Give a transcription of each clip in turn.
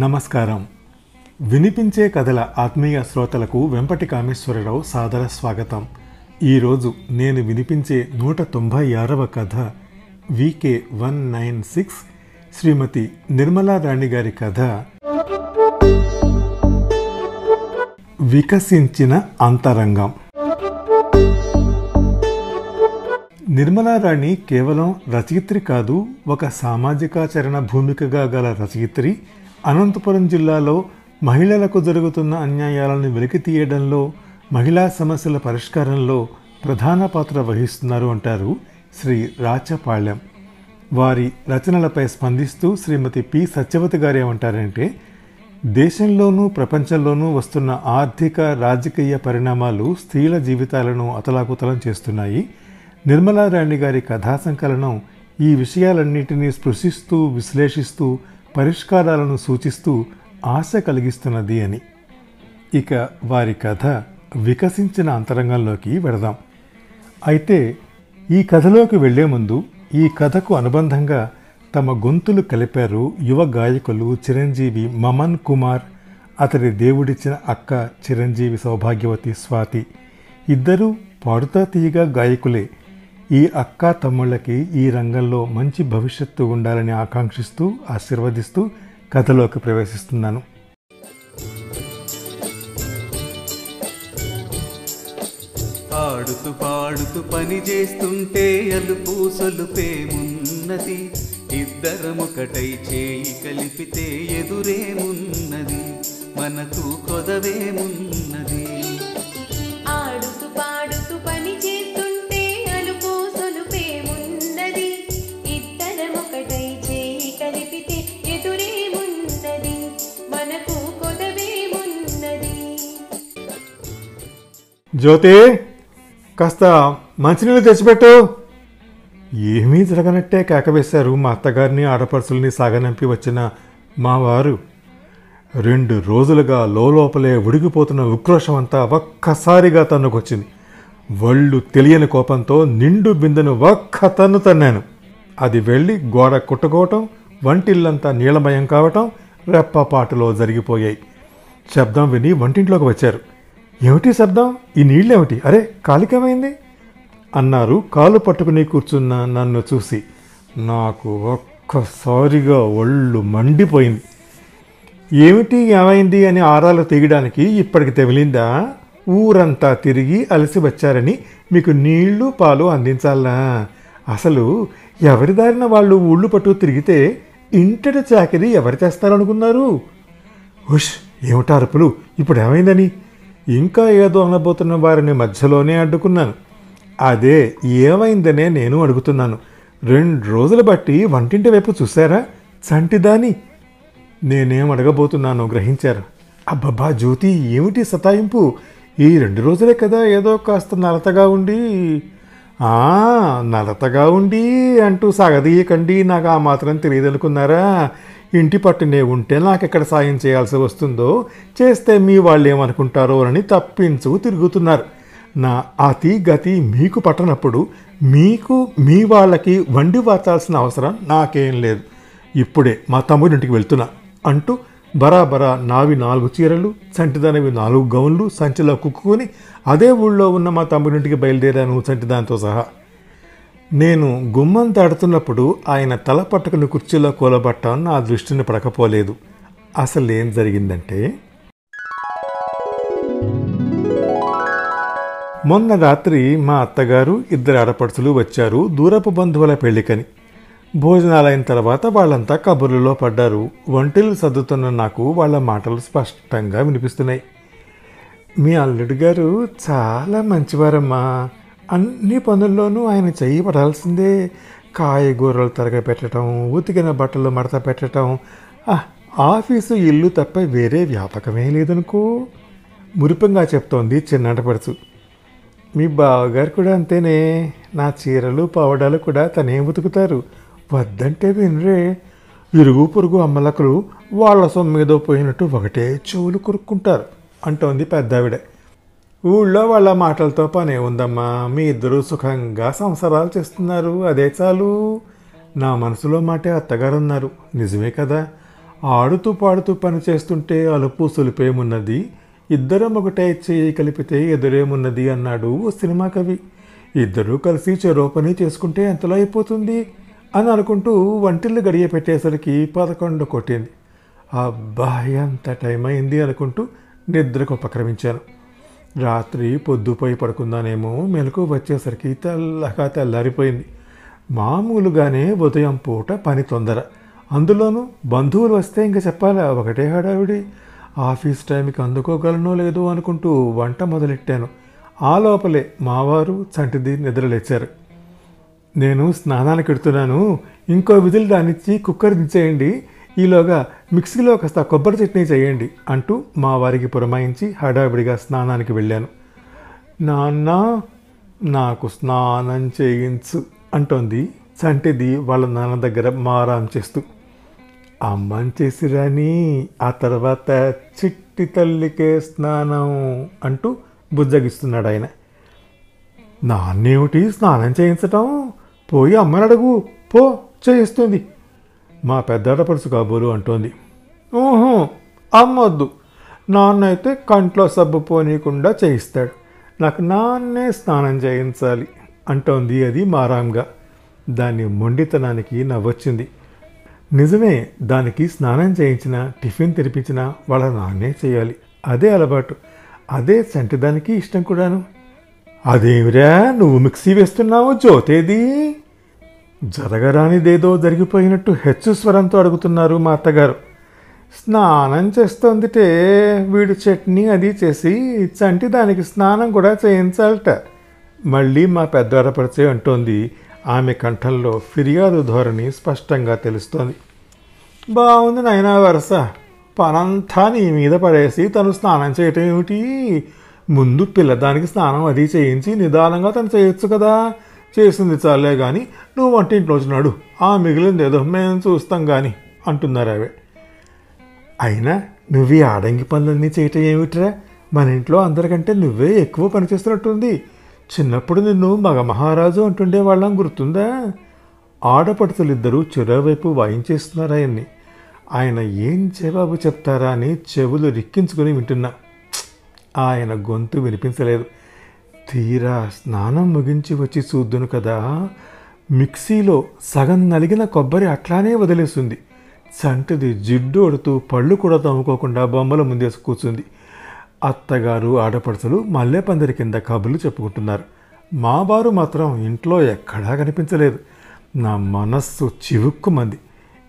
నమస్కారం. వినిపించే కథల ఆత్మీయ శ్రోతలకు వెంపటి కామేశ్వరరావు సాదర స్వాగతం. ఈరోజు నేను వినిపించే నూట తొంభై ఆరవ కథ VK one nine six Shrimati Nirmala Rani గారి కథ. వికసించిన అంతరంగం. నిర్మలారాణి కేవలం రచయిత్రి కాదు ఒక సామాజికాచరణ భూమికగా గల రచయిత్రి అనంతపురం జిల్లాలో మహిళలకు జరుగుతున్న అన్యాయాలను వెలికి తీయడంలో మహిళా సమస్యల పరిష్కారంలో ప్రధాన పాత్ర వహిస్తున్నారు అంటారు శ్రీ రాచపాళ్యం. వారి రచనలపై స్పందిస్తూ శ్రీమతి పి. సత్యవతి గారు ఏమంటారంటే దేశంలోనూ ప్రపంచంలోనూ వస్తున్న ఆర్థిక రాజకీయ పరిణామాలు స్త్రీల జీవితాలను అతలాకుతలం చేస్తున్నాయి. నిర్మలారాణి గారి కథా సంకలనం ఈ విషయాలన్నింటినీ స్పృశిస్తూ విశ్లేషిస్తూ పరిష్కారాలను సూచిస్తూ ఆశ కలిగిస్తున్నది అని. ఇక వారి కథ వికసించిన అంతరంగంలోకి వెడదాం. అయితే ఈ కథలోకి వెళ్ళే ముందు ఈ కథకు అనుబంధంగా తమ గొంతులు కలిపారు యువ గాయకులు చిరంజీవి మమన్ కుమార్ అతడి దేవుడిచ్చిన అక్క చిరంజీవి సౌభాగ్యవతి స్వాతి. ఇద్దరూ పాడుతా తీయగా గాయకులే. ఈ అక్క తమ్ముళ్ళకి ఈ రంగంలో మంచి భవిష్యత్తు ఉండాలని ఆకాంక్షిస్తూ ఆశీర్వదిస్తూ కథలోకి ప్రవేశిస్తున్నాను. పాడుతూ పాడుతూ పని చేస్తుంటే అలుపు సొలుపేమున్నది ఇద్దరముకటై చేయి కలిపితే ఎదురేమున్నది. మనకు కొదవేమున్నది. జ్యోతి కాస్త మంచినీళ్ళు తెచ్చిపెట్టు. ఏమీ జరగనట్టే కేకవేశారు మా అత్తగారిని ఆడపడుచుల్ని సాగనంపి వచ్చిన మావారు. రెండు రోజులుగా లోపలే ఉడికిపోతున్న ఉక్రోషం అంతా ఒక్కసారిగా తన్నుకొచ్చింది. వళ్ళు తెలియని కోపంతో నిండు బిందెను ఒక్క తన్ను తన్నాను. అది వెళ్ళి గోడ కుట్టుకోవటం వంటిల్లంతా నీలమయం కావటం రెప్పపాటులో జరిగిపోయాయి. శబ్దం విని వంటింట్లోకి వచ్చారు. ఏమిటి శబ్దం? ఈ నీళ్ళేమిటి? అరే కాలికేమైంది? అన్నారు కాలు పట్టుకుని కూర్చున్న నన్ను చూసి. నాకు ఒక్కసారిగా ఒళ్ళు మండిపోయింది. ఏమిటి ఏమైంది అని ఆరాలు తీయడానికి ఇప్పటికి తెమిలిందా? ఊరంతా తిరిగి అలసి వచ్చారని మీకు నీళ్ళు పాలు అందించాలా? అసలు ఎవరి దారిన వాళ్ళు ఊళ్ళు పట్టు తిరిగితే ఇంటటి చాకరీ ఎవరు చేస్తారనుకున్నారు? ఉష్ ఏమిటా అరుపులు? ఇప్పుడు ఏమైందని ఇంకా ఏదో అనబోతున్న వారిని మధ్యలోనే అడ్డుకున్నాను. అదే ఏమైందనే నేను అడుగుతున్నాను. రెండు రోజులు బట్టి వంటింటి వైపు చూసారా చంటిదాని నేనేం అడగబోతున్నానో గ్రహించారు. అబ్బబ్బా జ్యోతి ఏమిటి సతాయింపు? ఈ రెండు రోజులే కదా ఏదో కాస్త నలతగా ఉండి. ఆ నలతగా ఉండి అంటూ సాగదీయకండి నాకు ఆ మాత్రం తెలియదనుకున్నారా? ఇంటి పట్టునే ఉంటే నాకెక్కడ సాయం చేయాల్సి వస్తుందో చేస్తే మీ వాళ్ళు ఏమనుకుంటారో అని తప్పించు తిరుగుతున్నారు. నా అతి గతి మీకు పట్టనప్పుడు మీకు మీ వాళ్ళకి వండి వాచాల్సిన అవసరం నాకేం లేదు. ఇప్పుడే మా తమ్ముడింటికి వెళ్తున్నా అంటూ బరాబరా నావి నాలుగు చీరలు సంటిదానివి నాలుగు గౌన్లు సంచిలో కుక్కుని అదే ఊళ్ళో ఉన్న మా తమ్ముడింటికి బయలుదేరాను చంటిదానితో సహా. నేను గుమ్మం దాడుతున్నప్పుడు ఆయన తల పట్టుకుని కుర్చీలో కూలబట్టం నా దృష్టిని పడకపోలేదు. అసలు ఏం జరిగిందంటే మొన్న రాత్రి మా అత్తగారు ఇద్దరు ఆడపడుచులు వచ్చారు దూరపు బంధువుల పెళ్ళికని. భోజనాలైన తర్వాత వాళ్ళంతా కబుర్లలో పడ్డారు. వంటిలు సర్దుతున్న నాకు వాళ్ళ మాటలు స్పష్టంగా వినిపిస్తున్నాయి. మీ అల్లుడు గారు చాలా మంచివారమ్మా. అన్ని పనుల్లోనూ ఆయన చెయ్యి పడాల్సిందే కాయగూరలు తరగపెట్టడం ఉతికిన బట్టలు మడత పెట్టడం ఆఫీసు ఇల్లు తప్ప వేరే వ్యాపకమే లేదనుకో. మురిపంగా చెప్తోంది చిన్నటపడుచు మీ బావగారు కూడా అంతేనే. నా చీరలు పావడాలు కూడా తనే ఉతుకుతారు. వద్దంటే వినరే. ఇరుగు పొరుగు అమ్మలకులు వాళ్ళ సొమ్మేదో పోయినట్టు ఒకటే చెవులు కొరుక్కుంటారు. అంటోంది పెద్దావిడ. ఊళ్ళో వాళ్ళ మాటలతో పనే ఉందమ్మా. మీ ఇద్దరూ సుఖంగా సంసారాలు చేస్తున్నారు. అదే చాలు. నా మనసులో మాటే అత్తగారు అన్నారు నిజమే కదా. ఆడుతూ పాడుతూ పని చేస్తుంటే అలుపు సులిపేమున్నది? ఇద్దరం ఒకటే చేయి కలిపితే ఎదురేమున్నది అన్నాడు ఓ సినిమా కవి. ఇద్దరూ కలిసి చెరో పని చేసుకుంటే ఎంతలో అయిపోతుంది? అని అనుకుంటూ వంటిల్లు గడియ పెట్టేసరికి పదకొండు కొట్టింది. అబ్బా ఎంత టైం అయింది అనుకుంటూ నిద్రకు ఉపక్రమించాను. రాత్రి పొద్దుపోయి పడుకుందానేమో మెలకు వచ్చేసరికి తెల్లగా తెల్లారిపోయింది. మామూలుగానే ఉదయం పూట పని తొందర. అందులోనూ బంధువులు వస్తే ఇంకా చెప్పాలా ఒకటే హడావిడి. ఆఫీస్ టైంకి అందుకోగలనో లేదో అనుకుంటూ వంట మొదలెట్టాను. ఆ లోపలే మావారు చంటిది నిద్రలేచారు నేను స్నానానికి ఎడుతున్నాను ఇంకో విధులు దానిచ్చి కుక్కర్ దించేయండి ఈలోగా మిక్సీలో కాస్త కొబ్బరి చట్నీ చేయండి అంటూ మా వారికి పురమాయించి హడావిడిగా స్నానానికి వెళ్ళాను. నాన్న నాకు స్నానం చేయించు అంటోంది చంటిది వాళ్ళ నాన్న దగ్గర మారాం చేస్తూ. అమ్మని చేసిరాని ఆ తర్వాత చిట్టి తల్లికే స్నానం అంటూ బుజ్జగిస్తున్నాడు ఆయన. నాన్నేమిటి స్నానం చేయించటం? పోయి అమ్మని అడుగు పో చేయిస్తుంది. మా పెద్దాడపడుచు కాబోలు అంటోంది. ఊహూ అమ్మొద్దు. నాన్న అయితే కంట్లో సబ్బు పోనీయకుండా చేయిస్తాడు. నాకు నాన్నే స్నానం చేయించాలి అంటోంది అది మారాంగా. దాని మొండితనానికి నవ్వొచ్చింది. నిజమే దానికి స్నానం చేయించిన టిఫిన్ తినిపించిన వాళ్ళ నాన్నే చేయాలి. అదే అలవాటు. అదే చంటిదానికి ఇష్టం కూడాను. అదేమిరా నువ్వు మిక్సీ వేస్తున్నావు జ్యోతేది? జరగరానిదేదో జరిగిపోయినట్టు హెచ్చు స్వరంతో అడుగుతున్నారు మా అత్తగారు. స్నానం చేస్తుందిటే వీడు చట్నీ అది చేసి చంటి దానికి స్నానం కూడా చేయించాలట. మళ్ళీ మా పెద్దాడపడిచే అంటోంది. ఆమె కంఠంలో ఫిర్యాదు ధోరణి స్పష్టంగా తెలుస్తోంది. బాగుంది నైనా వరస. పనంతా నీ మీద పడేసి తను స్నానం చేయటం ఏమిటి? ముందు పిల్లదానికి స్నానం అది చేయించి నిదానంగా తను చేయొచ్చు కదా. చేసింది చాలే కానీ నువ్వు వంటింట్లో వచ్చినాడు. ఆ మిగిలింది ఏదో మేము చూస్తాం కానీ అంటున్నారు అవే అయినా నువ్వు ఈ ఆడంగి పనులన్నీ చేయటం ఏమిట్రా? మన ఇంట్లో అందరికంటే నువ్వే ఎక్కువ పనిచేస్తున్నట్టుంది చిన్నప్పుడు నిన్ను మగ మహారాజు అంటుండే వాళ్ళం గుర్తుందా? ఆడపడుతులిద్దరూ చెరోవైపు వాయించేస్తున్నారు ఆయన్ని. ఆయన ఏం జవాబు చెప్తారా అని చెవులు రిక్కించుకుని వింటున్నా. ఆయన గొంతు వినిపించలేదు. తీరా స్నానం ముగించి వచ్చి చూద్దును కదా. మిక్సీలో సగం నలిగిన కొబ్బరి అట్లానే వదిలేస్తుంది చంటిది జిడ్డు ఒడుతూ పళ్ళు కూడా తమ్ముకోకుండా బొమ్మల ముందేసి కూర్చుంది. అత్తగారు ఆడపడుచులు మల్లెపందిరి కింద కబుర్లు చెప్పుకుంటున్నారు. మా వారు మాత్రం ఇంట్లో ఎక్కడా కనిపించలేదు. నా మనస్సు చివుక్కుమంది.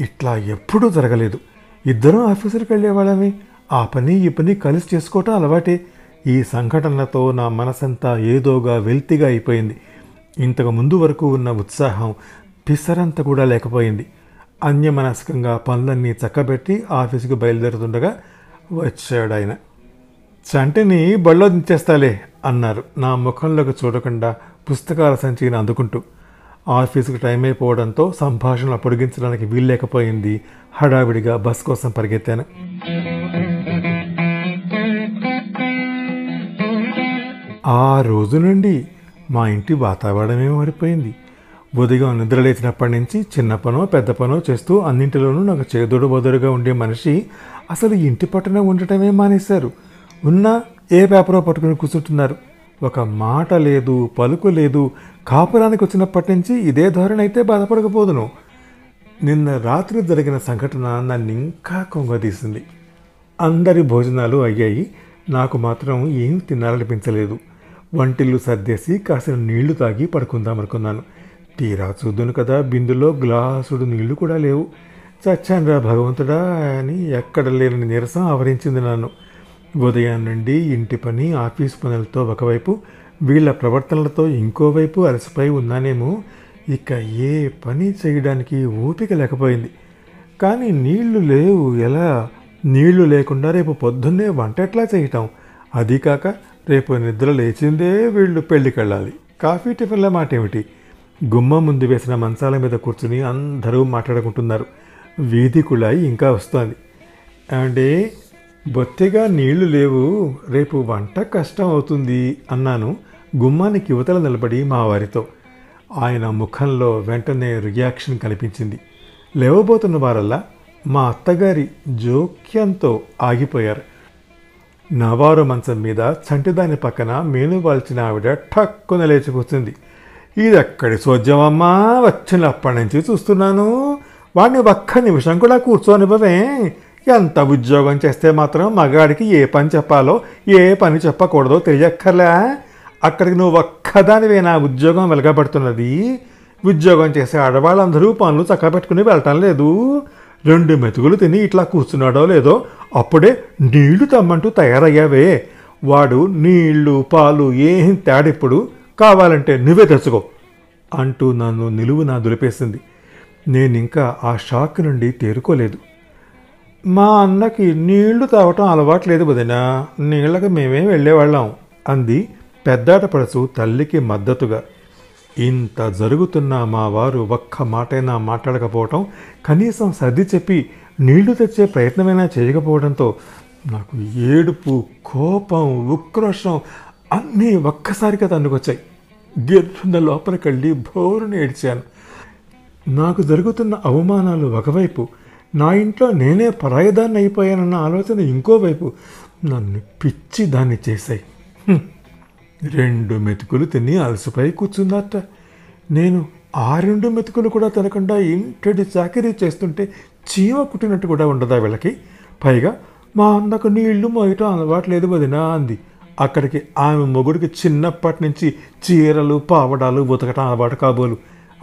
ఇట్లా ఎప్పుడూ జరగలేదు. ఇద్దరం ఆఫీసులకు వెళ్ళేవాళ్ళమే ఆ పని ఈ పని కలిసి చేసుకోవటం అలవాటే. ఈ సంఘటనలతో నా మనసంతా ఏదోగా వెల్తిగా అయిపోయింది. ఇంతకు ముందు వరకు ఉన్న ఉత్సాహం పిసరంత కూడా లేకపోయింది. అన్యమనస్కంగా పనులన్నీ చక్కబెట్టి ఆఫీసుకు బయలుదేరుతుండగా వచ్చాడు ఆయన. చంటిని బళ్ళో దించేస్తాలే అన్నారు. నా ముఖంలోకి చూడకుండా పుస్తకాల సంచిని అందుకుంటూ. ఆఫీసుకు టైం అయిపోవడంతో సంభాషణ పొడిగించడానికి వీల్లేకపోయింది. హడావిడిగా బస్ కోసం పరిగెత్తాను. ఆ రోజు నుండి మా ఇంటి వాతావరణమే మారిపోయింది. ఉదయం నిద్రలేచినప్పటి నుంచి చిన్న పనో పెద్ద పనో చేస్తూ అన్నింటిలోనూ నాకు చేదుడు బదురుగా ఉండే మనిషి అసలు ఇంటి పట్టున ఉండటమే మానేశారు. ఉన్నా ఏ పేపరో పట్టుకుని కూర్చుంటున్నారు. ఒక మాట లేదు పలుకు లేదు కాపురానికి వచ్చినప్పటి నుంచి ఇదే ధోరణి అయితే బాధపడకపోదును. నిన్న రాత్రి జరిగిన సంఘటన నన్ను ఇంకా కొంగదీసింది. అందరి భోజనాలు అయ్యాయి. నాకు మాత్రం ఏం తినాలనిపించలేదు. వంటిల్లు సర్దేసి కాసిన నీళ్ళు తాగి పడుకుందాం అనుకున్నాను. తీరా చూద్దును కదా బిందులో గ్లాసుడు నీళ్ళు కూడా లేవు. చచ్చానురా భగవంతుడా అని ఎక్కడ లేని నీరసం ఆవరించింది నన్ను. ఉదయం నుండి ఇంటి పని ఆఫీస్ పనులతో ఒకవైపు వీళ్ళ ప్రవర్తనలతో ఇంకోవైపు అలసిపోయి ఉన్నానేమో ఇక ఏ పని చేయడానికి ఓపిక లేకపోయింది. కానీ నీళ్ళు లేవు ఎలా? నీళ్ళు లేకుండా రేపు పొద్దున్నే వంట ఎట్లా చేయటం? అదీ కాక రేపు నిద్ర లేచిందే వీళ్ళు పెళ్ళికి వెళ్ళాలి కాఫీ టిఫిన్ల మాట ఏమిటి గుమ్మం ముందు వేసిన మంచాల మీద కూర్చుని అందరూ మాట్లాడుకుంటున్నారు. వీధి కుళాయి ఇంకా వస్తుంది. అంటే బొత్తిగా నీళ్ళు లేవు. రేపు వంట కష్టం అవుతుంది అన్నాను గుమ్మానికి యువతల నిలబడి మా వారితో ఆయన ముఖంలో వెంటనే రియాక్షన్ కనిపించింది. లేవబోతున్న వారల్లా మా అత్తగారి జోక్యంతో ఆగిపోయారు. నవారు మంచం మీద చంటిదాని పక్కన మేను వాల్చిన ఆవిడ ఠక్కున లేచి కూర్చుంది. ఇది ఎక్కడి సోద్యమమ్మా వచ్చినప్పటి నుంచి చూస్తున్నాను. వాడిని ఒక్క నిమిషం కూడా కూర్చోనివ్వవే. ఎంత ఉద్యోగం చేస్తే మాత్రం మగాడికి ఏ పని చెప్పాలో ఏ పని చెప్పకూడదో తెలియక్కర్లే. అక్కడికి నువ్వు ఒక్కదానివే నా ఉద్యోగం వెలగబడుతున్నది. ఉద్యోగం చేసే ఆడవాళ్ళందరూ పనులు చక్కబెట్టుకుని వెళ్ళటం లేదు. రెండు మెతుకులు తిని ఇట్లా కూర్చున్నాడో లేదో అప్పుడే నీళ్ళు తమ్మంటూ తయారయ్యావే. వాడు నీళ్ళు పాలు ఏం తేడిప్పుడు కావాలంటే నువ్వే తెచ్చుకో అంటూ నన్ను నిలువున దులిపేసింది. నేనింకా ఆ షాక్ నుండి తేరుకోలేదు. మా అన్నకి నీళ్ళు తాగటం అలవాట్లేదు వదినా. నీళ్ళకి మేమే వెళ్ళేవాళ్ళం అంది పెద్దాటపడుచు తల్లికి మద్దతుగా. ఇంత జరుగుతున్న మా వారు ఒక్క మాటైనా మాట్లాడకపోవటం కనీసం సర్ది చెప్పి నీళ్ళు తెచ్చే ప్రయత్నమైనా చేయకపోవడంతో నాకు ఏడుపు కోపం ఉక్రోషం అన్నీ ఒక్కసారిగా తన్నుకొచ్చాయి. గిర్రున్న లోపలికెళ్ళి భోరుని ఏడ్చాను. నాకు జరుగుతున్న అవమానాలు ఒకవైపు నా ఇంట్లో నేనే పరాయదాన్ని అయిపోయానన్న ఆలోచన ఇంకోవైపు నన్ను పిచ్చి దాన్ని చేశాయి. రెండు మెతుకులు తిని అలసిపోయి కూర్చుందట. నేను ఆ రెండు మెతుకులు కూడా తినకుండా ఇంటడి చాకరీ చేస్తుంటే చీమ కుట్టినట్టు కూడా ఉండదా వీళ్ళకి? పైగా మా అన్నకు నీళ్ళు మోయటం అలవాట్లేదు వదినా అంది. అక్కడికి ఆమె మొగుడికి చిన్నప్పటి నుంచి చీరలు పావడాలు ఉతకటం అలవాటు కాబోలు.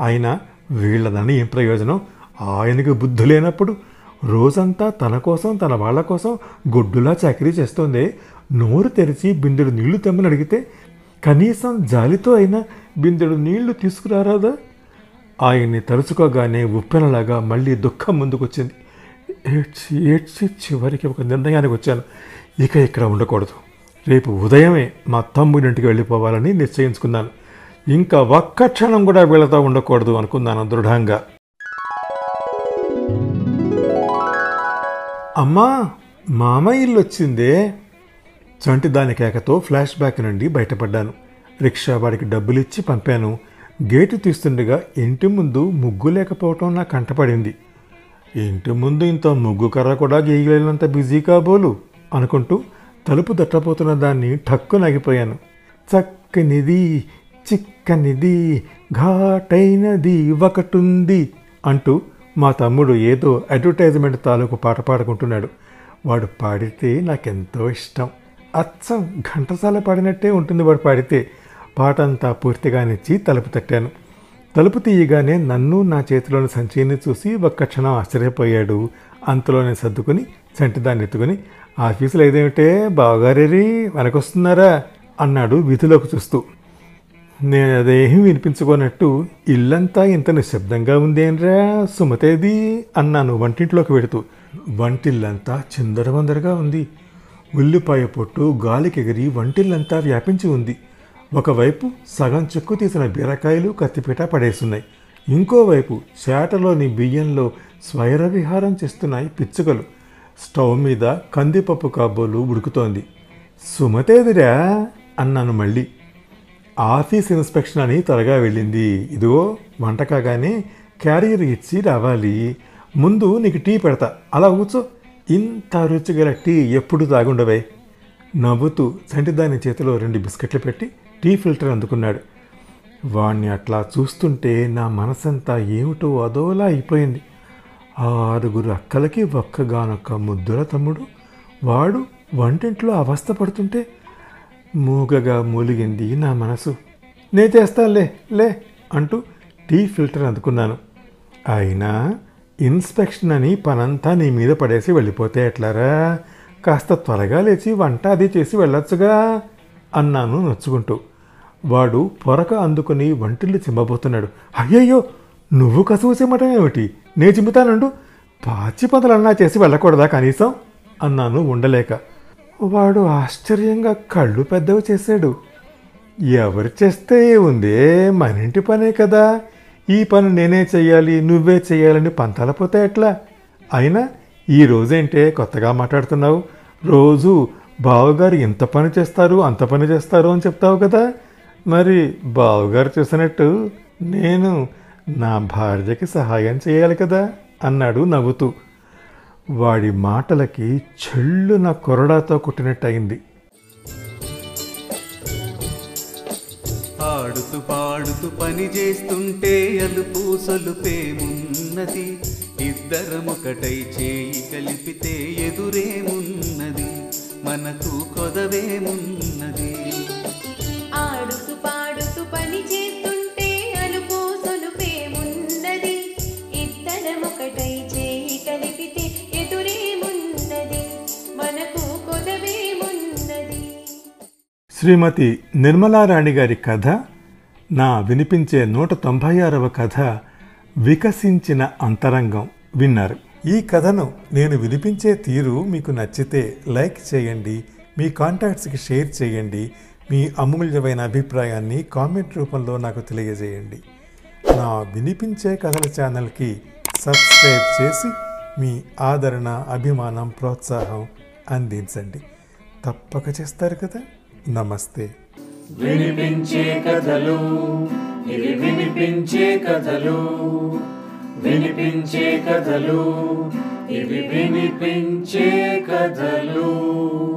అయినా వీళ్ళదని ఏం ప్రయోజనం? ఆయనకి బుద్ధి లేనప్పుడు రోజంతా తన కోసం తన వాళ్ళ కోసం గొడ్డులా చాకరీ చేస్తోంది. నోరు తెరిచి బిందెడు నీళ్ళు తెమ్మని అడిగితే కనీసం జాలితో అయినా బిందెడు నీళ్ళు తీసుకురారాదా? ఆయన్ని తలుచుకోగానే ఉప్పెనలాగా మళ్ళీ దుఃఖం ముందుకొచ్చింది. ఏడ్చి ఏడ్చి చివరికి ఒక నిర్ణయానికి వచ్చాను. ఇక ఇక్కడ ఉండకూడదు. రేపు ఉదయమే మా తమ్ముడింటికి వెళ్ళిపోవాలని నిశ్చయించుకున్నాను. ఇంకా ఒక్క క్షణం కూడా వీళ్ళతో ఉండకూడదు అనుకున్నాను దృఢంగా. అమ్మా మామ ఇల్లు వచ్చిందే చంటిదాని కేకతో ఫ్లాష్ బ్యాక్ నుండి బయటపడ్డాను. రిక్షా వాడికి డబ్బులిచ్చి పంపాను. గేటు తీస్తుండగా ఇంటి ముందు ముగ్గు లేకపోవటం నా కంటపడింది. ఇంటి ముందు ఇంత ముగ్గు కర్ర కూడా గీయలేనంత బిజీ కాబోలు అనుకుంటూ తలుపు దట్టపోతున్న దాన్ని ఠక్కు నగిపోయాను. చక్కనిది చిక్కనిది ఘాటైనది ఒకటుంది అంటూ మా తమ్ముడు ఏదో అడ్వర్టైజ్మెంట్ తాలూకు పాట పాడుకుంటున్నాడు. వాడు పాడితే నాకెంతో ఇష్టం. అచ్చం ఘంటసాల పాడినట్టే ఉంటుంది వాడు పాడితే. పాట అంతా తలుపు తట్టాను. తలుపు తీయగానే నన్ను నా చేతిలోని సంచిని చూసి ఒక్క క్షణం ఆశ్చర్యపోయాడు. అంతలోనే సర్దుకుని చంటిదాన్ని ఎత్తుకుని ఆఫీసులో ఏదేమిటే? బావగారేరి వెనకొస్తున్నారా? అన్నాడు వీధిలోకి చూస్తూ. నేను అదేమీ వినిపించుకోనట్టు ఇల్లంతా ఇంత నిశ్శబ్దంగా ఉందేంరా సుమతేది? అన్నాను వంటింట్లోకి వెడుతూ. వంటిల్లంతా చిందరవందరగా ఉంది. ఉల్లిపాయ పొట్టు గాలికెగిరి వంటిల్లంతా వ్యాపించి ఉంది. ఒకవైపు సగం చెక్కు తీసిన బీరకాయలు కత్తిపీట పడేస్తున్నాయి. ఇంకోవైపు చేటలోని బియ్యంలో స్వైర విహారం చేస్తున్నాయి పిచ్చుకలు. స్టవ్ మీద కందిపప్పు కాబోలు ఉడుకుతోంది. సుమతేదిరా అన్నాను మళ్ళీ. ఆఫీస్ ఇన్స్పెక్షన్ అని త్వరగా వెళ్ళింది. ఇదిగో వంట కాగానే క్యారియర్ ఇచ్చి రావాలి. ముందు నీకు టీ పెడతా. అలా కూర్చో. ఇంత రుచిగల టీ ఎప్పుడు తాగుండవే? నవ్వుతూ చంటిదాని చేతిలో రెండు బిస్కెట్లు పెట్టి టీ ఫిల్టర్ అందుకున్నాడు. వాణ్ణి అట్లా చూస్తుంటే నా మనసంతా ఏమిటో అదోలా అయిపోయింది. ఆరుగురు అక్కలకి ఒక్కగానొక్క ముద్దుల తమ్ముడు వాడు వంటింట్లో అవస్థ పడుతుంటే మూగగా మూలిగింది నా మనసు. నే చేస్తానులే లే అంటూ టీ ఫిల్టర్ అందుకున్నాను. అయినా ఇన్స్పెక్షన్ అని పనంతా నీ మీద పడేసి వెళ్ళిపోతే ఎట్లారా? కాస్త త్వరగా లేచి వంట అది చేసి వెళ్ళొచ్చుగా అన్నాను నొచ్చుకుంటూ. వాడు పొరక అందుకుని వంటిల్లు చిమ్మబోతున్నాడు. అయ్యయ్యో నువ్వు కసువు చిమ్మటం ఏమిటి? నే చిమ్ముతానండు? పాచి పదలన్నా చేసి వెళ్ళకూడదా కనీసం? అన్నాను ఉండలేక. వాడు ఆశ్చర్యంగా కళ్ళు పెద్దవి చేశాడు. ఎవరు చేస్తే ఉందే మన ఇంటి పనే కదా. ఈ పని నేనే చెయ్యాలి నువ్వే చెయ్యాలని పంతాలపోతే ఎట్లా? అయినా ఈ రోజేంటే కొత్తగా మాట్లాడుతున్నావు? రోజు బావగారు ఇంత పని చేస్తారు అంత పని చేస్తారు అని చెప్తావు కదా. మరి బావుగారు చూసినట్టు నేను నా భార్యకి సహాయం చేయాలి కదా అన్నాడు నవ్వుతూ. వాడి మాటలకి చెల్లున కొరడాతో కుట్టినట్టయింది. పాడుతూ పాడుతూ పని చేస్తుంటే అలుపు సొలుపేమున్నది ఇద్దరమొకటై చేయి కలిపితే ఎదురేమున్నది మనకు కొదవేమున్నది ఆడుతూ పాడుతూ పని చేస్తుంటే అలుపు సొలుపేమున్నది ఇద్దరమొకటై చేయి కలిపితే ఎదురేమున్నది మనకు కొదవేమున్నది శ్రీమతి నిర్మలారాణి గారి కథ నా వినిపించే నూట తొంభై ఆరవ కథ వికసించిన అంతరంగం విన్నారు. ఈ కథను నేను వినిపించే తీరు మీకు నచ్చితే లైక్ చేయండి మీ కాంటాక్ట్స్కి షేర్ చేయండి మీ అమూల్యమైన అభిప్రాయాన్ని కామెంట్ రూపంలో నాకు తెలియజేయండి. నా వినిపించే కథల ఛానల్కి సబ్స్క్రైబ్ చేసి మీ ఆదరణ అభిమానం ప్రోత్సాహం అందించండి. తప్పక చేస్తారు కదా. నమస్తే. వినిపించే కథలు ఇవి వినిపించే కథలు వినిపించే కథలు ఇవి వినిపించే కథలు.